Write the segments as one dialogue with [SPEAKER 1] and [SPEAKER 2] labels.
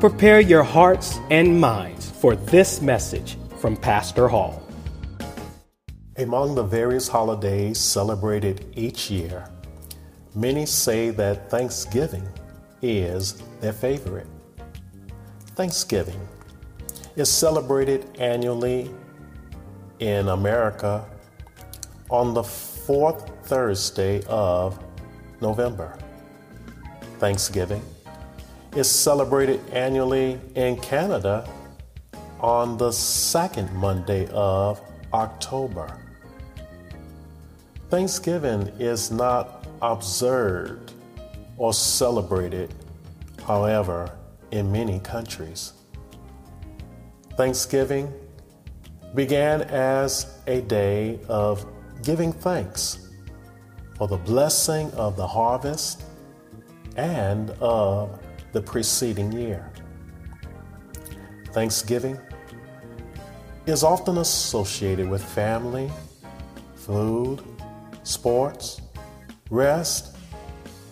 [SPEAKER 1] Prepare your hearts and minds for this message from Pastor Hall.
[SPEAKER 2] Among the various holidays celebrated each year, many say that Thanksgiving is their favorite. Thanksgiving is celebrated annually in America on the fourth Thursday of November. Thanksgiving is celebrated annually in Canada on the second Monday of October. Thanksgiving is not observed or celebrated, however, in many countries. Thanksgiving began as a day of giving thanks for the blessing of the harvest and of the preceding year. Thanksgiving is often associated with family, food, sports, rest,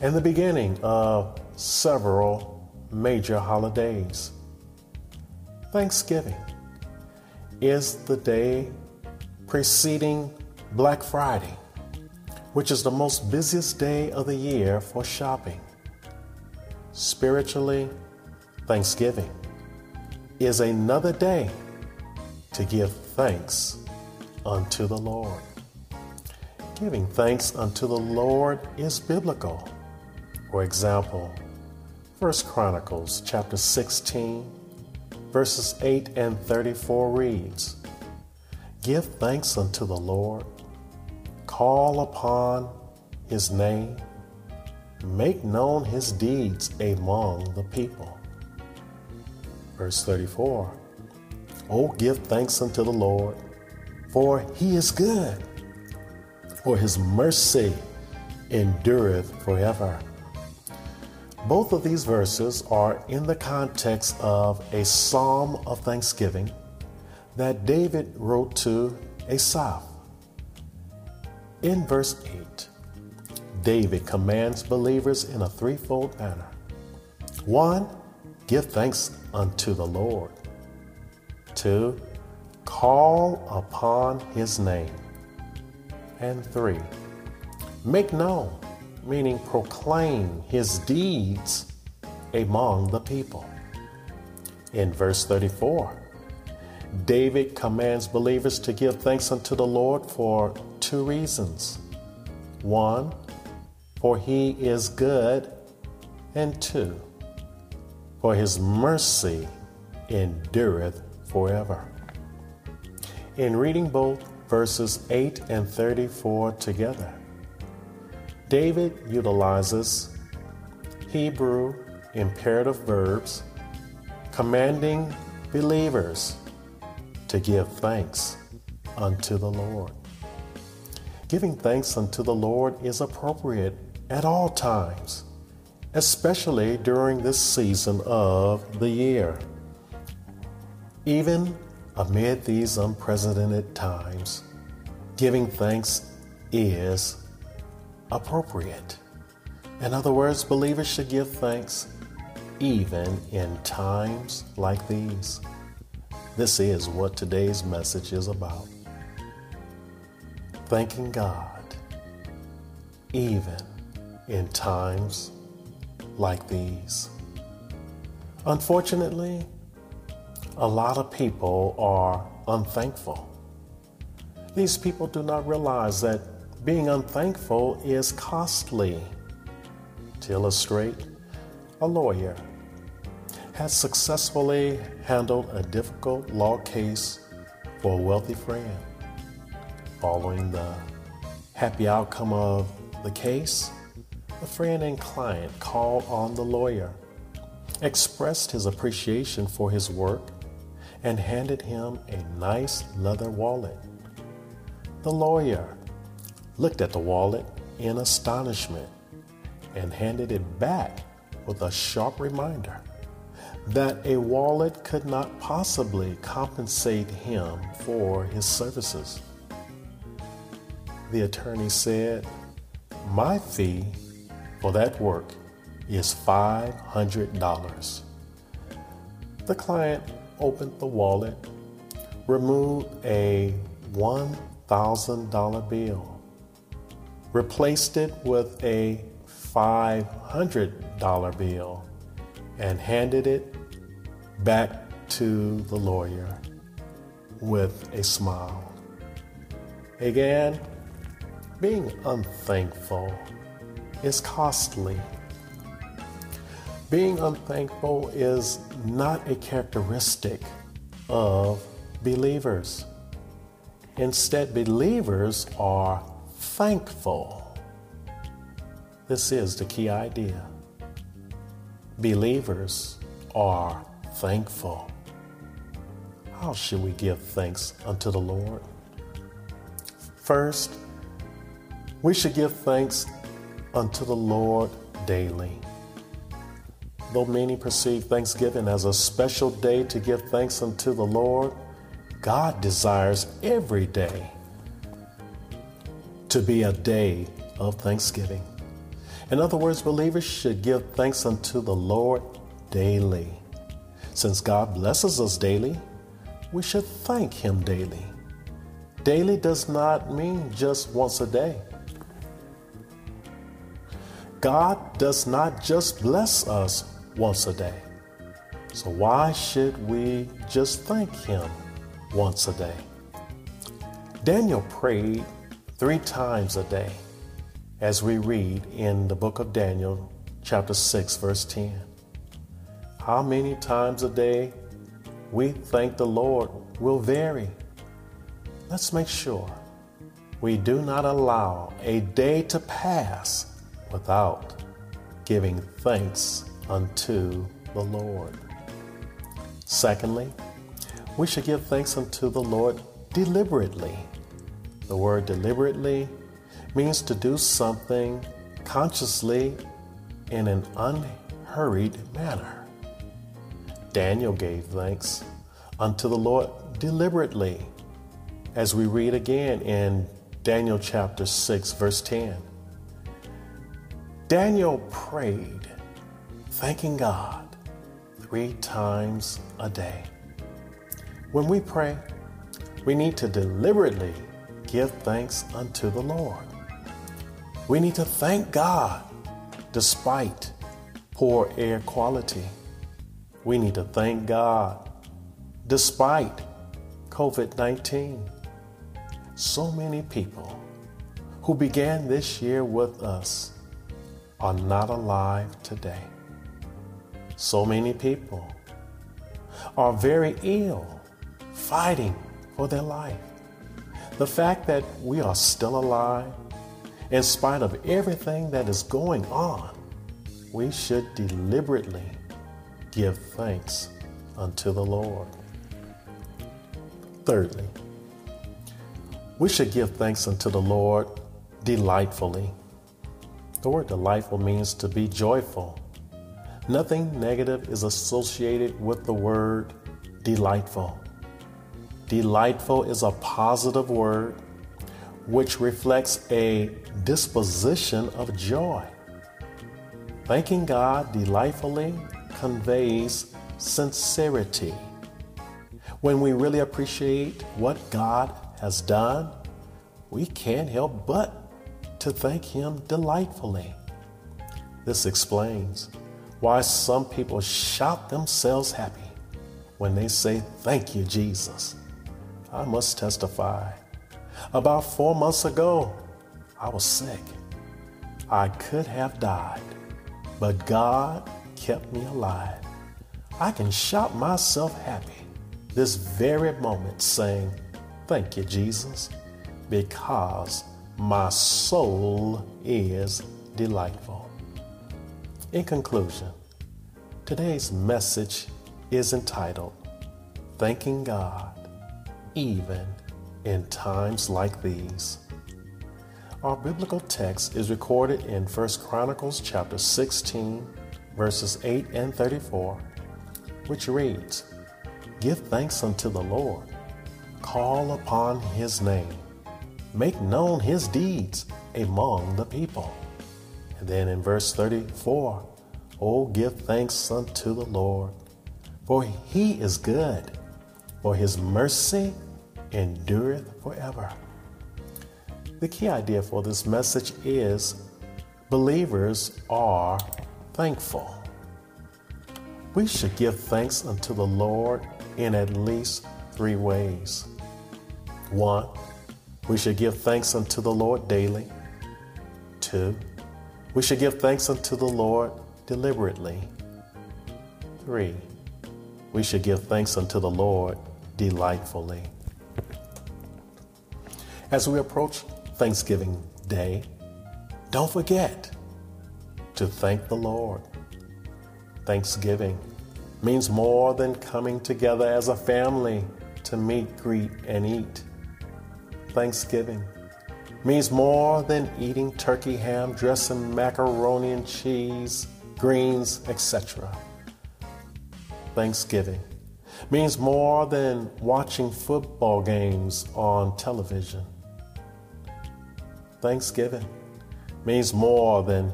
[SPEAKER 2] and the beginning of several major holidays. Thanksgiving is the day preceding Black Friday, which is the most busiest day of the year for shopping. Spiritually, Thanksgiving is another day to give thanks unto the Lord. Giving thanks unto the Lord is biblical. For example, 1 Chronicles chapter 16 verses 8 and 34 reads Give thanks unto the Lord, call upon his name, make known his deeds among the people. Verse 34 Oh, give thanks unto the Lord, for he is good, for his mercy endureth forever. Both of these verses are in the context of a psalm of thanksgiving that David wrote to Asaph. In verse 8, David commands believers in a threefold manner. One, give thanks unto the Lord. Two, call upon his name. And three, make known meaning proclaim his deeds among the people. In verse 34, David commands believers to give thanks unto the Lord for two reasons. One, for he is good, and two, for his mercy endureth forever. In reading both verses 8 and 34 together, David utilizes Hebrew imperative verbs commanding believers to give thanks unto the Lord. Giving thanks unto the Lord is appropriate at all times, especially during this season of the year. Even amid these unprecedented times, giving thanks is appropriate. In other words, believers should give thanks even in times like these. This is what today's message is about. Thanking God even in times like these. Unfortunately, a lot of people are unthankful. These people do not realize that being unthankful is costly. To illustrate, a lawyer has successfully handled a difficult law case for a wealthy friend. Following the happy outcome of the case, the friend and client called on the lawyer, expressed his appreciation for his work, and handed him a nice leather wallet. The lawyer looked at the wallet in astonishment and handed it back with a sharp reminder that a wallet could not possibly compensate him for his services. The attorney said, My fee for that work is $500. The client opened the wallet, removed a $1,000 bill, replaced it with a $500 bill, and handed it back to the lawyer with a smile. Again, being unthankful is costly. Being unthankful is not a characteristic of believers. Instead, believers are thankful. This is the key idea. Believers are thankful. How should we give thanks unto the Lord? First, we should give thanks unto the Lord daily. Though many perceive Thanksgiving as a special day to give thanks unto the Lord, God desires every day to be a day of thanksgiving. In other words, believers should give thanks unto the Lord daily. Since God blesses us daily, we should thank Him daily. Daily does not mean just once a day. God does not just bless us once a day. So why should we just thank Him once a day? Daniel prayed three times a day, as we read in the book of Daniel, chapter 6, verse 10. How many times a day we thank the Lord will vary. Let's make sure we do not allow a day to pass without giving thanks unto the Lord. Secondly, we should give thanks unto the Lord deliberately. The word deliberately means to do something consciously in an unhurried manner. Daniel gave thanks unto the Lord deliberately, as we read again in Daniel chapter 6, verse 10. Daniel prayed, thanking God three times a day. When we pray, we need to deliberately give thanks unto the Lord. We need to thank God despite poor air quality we need to thank God despite COVID 19. So many people who began this year with us are not alive today. So many people are very ill, fighting for their life. The fact that we are still alive, in spite of everything that is going on, we should deliberately give thanks unto the Lord. Thirdly, we should give thanks unto the Lord delightfully. The word delightful means to be joyful. Nothing negative is associated with the word delightful. Delightful is a positive word which reflects a disposition of joy. Thanking God delightfully conveys sincerity. When we really appreciate what God has done, we can't help but to thank Him delightfully. This explains why some people shout themselves happy when they say, Thank you, Jesus. I must testify. About four months ago, I was sick. I could have died, but God kept me alive. I can shout myself happy this very moment, saying, Thank you, Jesus, because my soul is delightful. In conclusion, today's message is entitled Thanking God Even in Times Like These. Our biblical text is recorded in 1 Chronicles chapter 16 verses 8 and 34, which reads, Give thanks unto the Lord, call upon his name, make known his deeds among the people. And then in verse 34, Oh, give thanks unto the Lord, for he is good, for his mercy endureth forever. The key idea for this message is believers are thankful. We should give thanks unto the Lord in at least three ways. One, we should give thanks unto the Lord daily. Two, we should give thanks unto the Lord deliberately. Three, we should give thanks unto the Lord delightfully. As we approach Thanksgiving Day, don't forget to thank the Lord. Thanksgiving means more than coming together as a family to meet, greet, and eat. Thanksgiving means more than eating turkey ham, dressing macaroni and cheese, greens, etc. Thanksgiving means more than watching football games on television. Thanksgiving means more than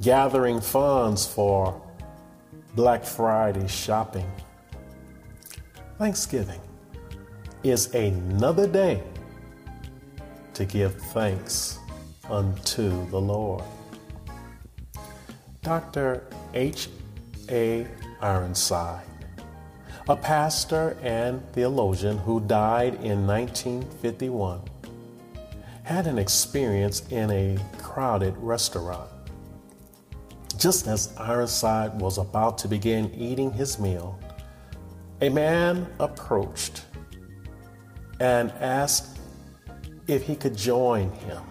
[SPEAKER 2] gathering funds for Black Friday shopping. Thanksgiving is another day to give thanks unto the Lord. Dr. H. A. Ironside, a pastor and theologian who died in 1951, had an experience in a crowded restaurant. Just as Ironside was about to begin eating his meal, a man approached and asked if he could join him.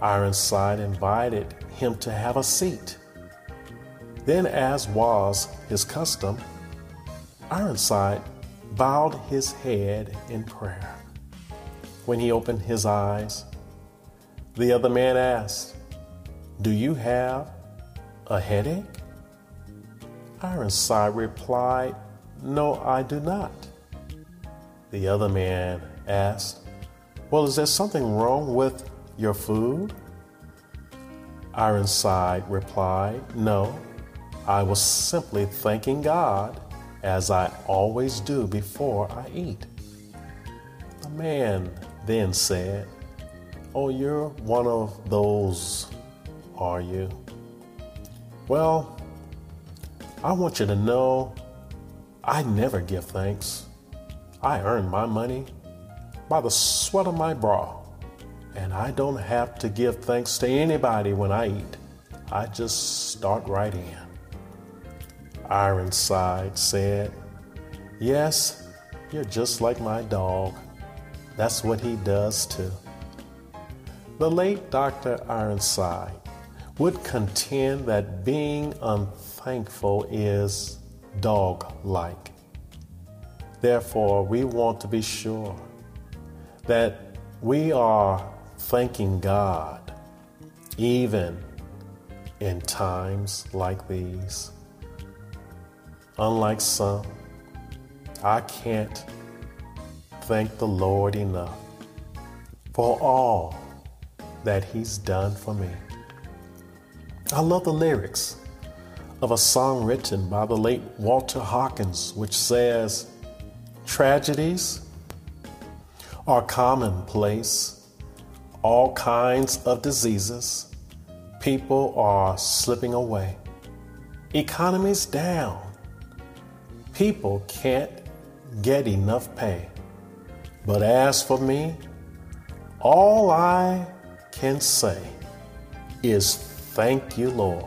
[SPEAKER 2] Ironside invited him to have a seat. Then, as was his custom, Ironside bowed his head in prayer. When he opened his eyes, the other man asked, Do you have a headache? Ironside replied, No, I do not. The other man asked, Well, is there something wrong with your food? Ironside replied, No, I was simply thanking God as I always do before I eat. The man then said, Oh, you're one of those, are you? Well, I want you to know I never give thanks. I earn my money by the sweat of my brow, and I don't have to give thanks to anybody when I eat. I just start right in. Ironside said, Yes, you're just like my dog. That's what he does too. The late Dr. Ironside would contend that being unthankful is dog like. Therefore, we want to be sure that we are thanking God even in times like these. Unlike some, I can't thank the Lord enough for all that He's done for me. I love the lyrics of a song written by the late Walter Hawkins, which says, Tragedies are commonplace, all kinds of diseases, people are slipping away, economy's down, people can't get enough pay. But as for me, all I can say is Thank you, Lord,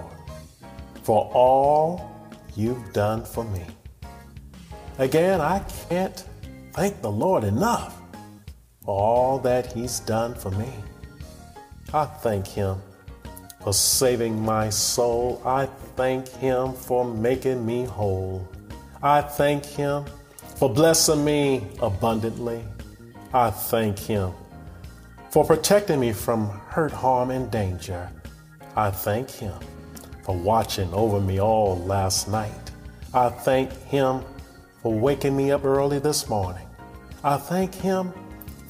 [SPEAKER 2] for all you've done for me. Again, I can't thank the Lord enough for all that He's done for me. I thank Him for saving my soul. I thank Him for making me whole. I thank Him for blessing me abundantly. I thank Him for protecting me from hurt, harm, and danger. I thank Him for watching over me all last night. I thank Him for waking me up early this morning. I thank Him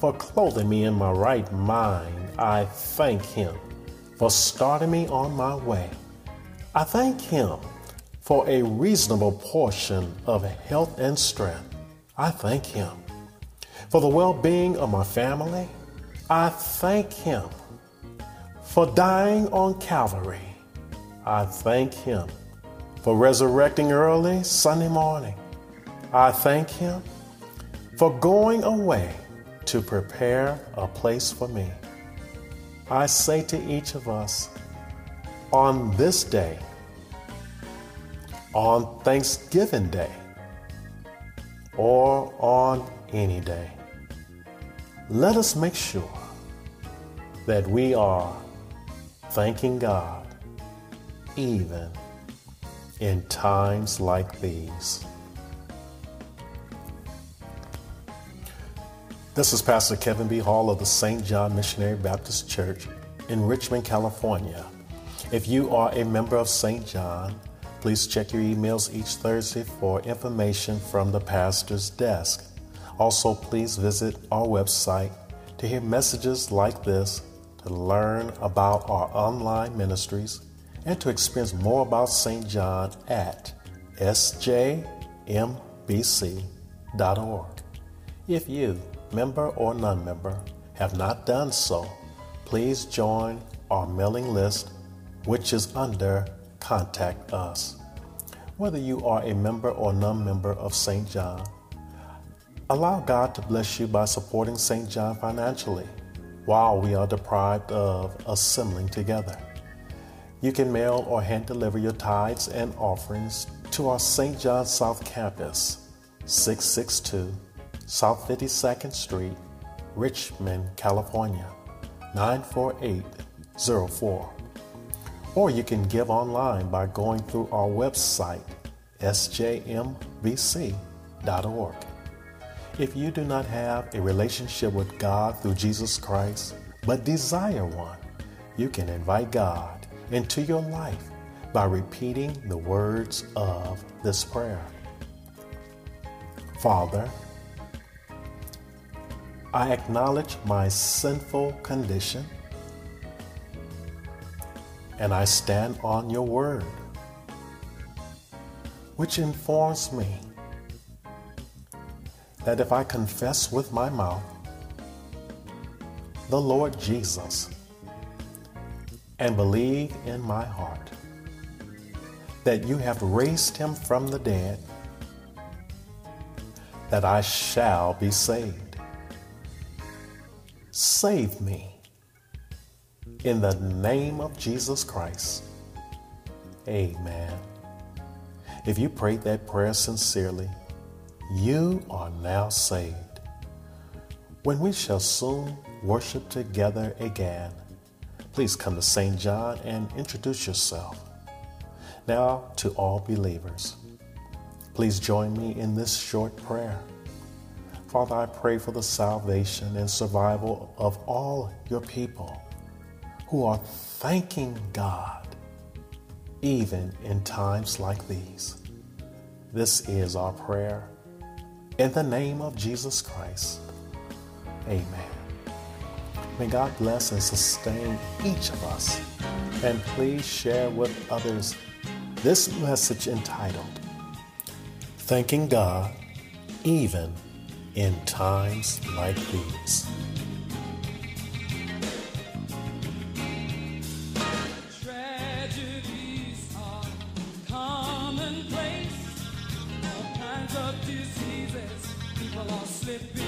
[SPEAKER 2] for clothing me in my right mind. I thank Him for starting me on my way. I thank Him for a reasonable portion of health and strength. I thank Him. For the well being of my family, I thank Him. For dying on Calvary, I thank Him. For resurrecting early Sunday morning, I thank Him. For going away to prepare a place for me. I say to each of us, on this day, on Thanksgiving Day, or on any day, let us make sure that we are thanking God even in times like these. This is Pastor Kevin B. Hall of the St. John Missionary Baptist Church in Richmond, California. If you are a member of St. John, please check your emails each Thursday for information from the pastor's desk. Also, please visit our website to hear messages like this, to learn about our online ministries, and to experience more about St. John at sjmbc.org. If you member or non member, have not done so, please join our mailing list, which is under Contact Us. Whether you are a member or non member of St. John, allow God to bless you by supporting St. John financially while we are deprived of assembling together. You can mail or hand deliver your tithes and offerings to our St. John South Campus, 662 South 52nd Street, Richmond, California, 94804. Or you can give online by going through our website, sjmbc.org. If you do not have a relationship with God through Jesus Christ, but desire one, you can invite God into your life by repeating the words of this prayer Father, I acknowledge my sinful condition and I stand on your word, which informs me that if I confess with my mouth the Lord Jesus and believe in my heart that you have raised him from the dead, that I shall be saved. Save me. In the name of Jesus Christ. Amen. If you prayed that prayer sincerely, you are now saved. When we shall soon worship together again, please come to St. John and introduce yourself. Now, to all believers, please join me in this short prayer. Father, I pray for the salvation and survival of all your people who are thanking God even in times like these. This is our prayer. In the name of Jesus Christ, amen. May God bless and sustain each of us. And please share with others this message entitled, Thanking God Even in times like these.
[SPEAKER 3] Commonplace. All kinds of diseases, people are slipping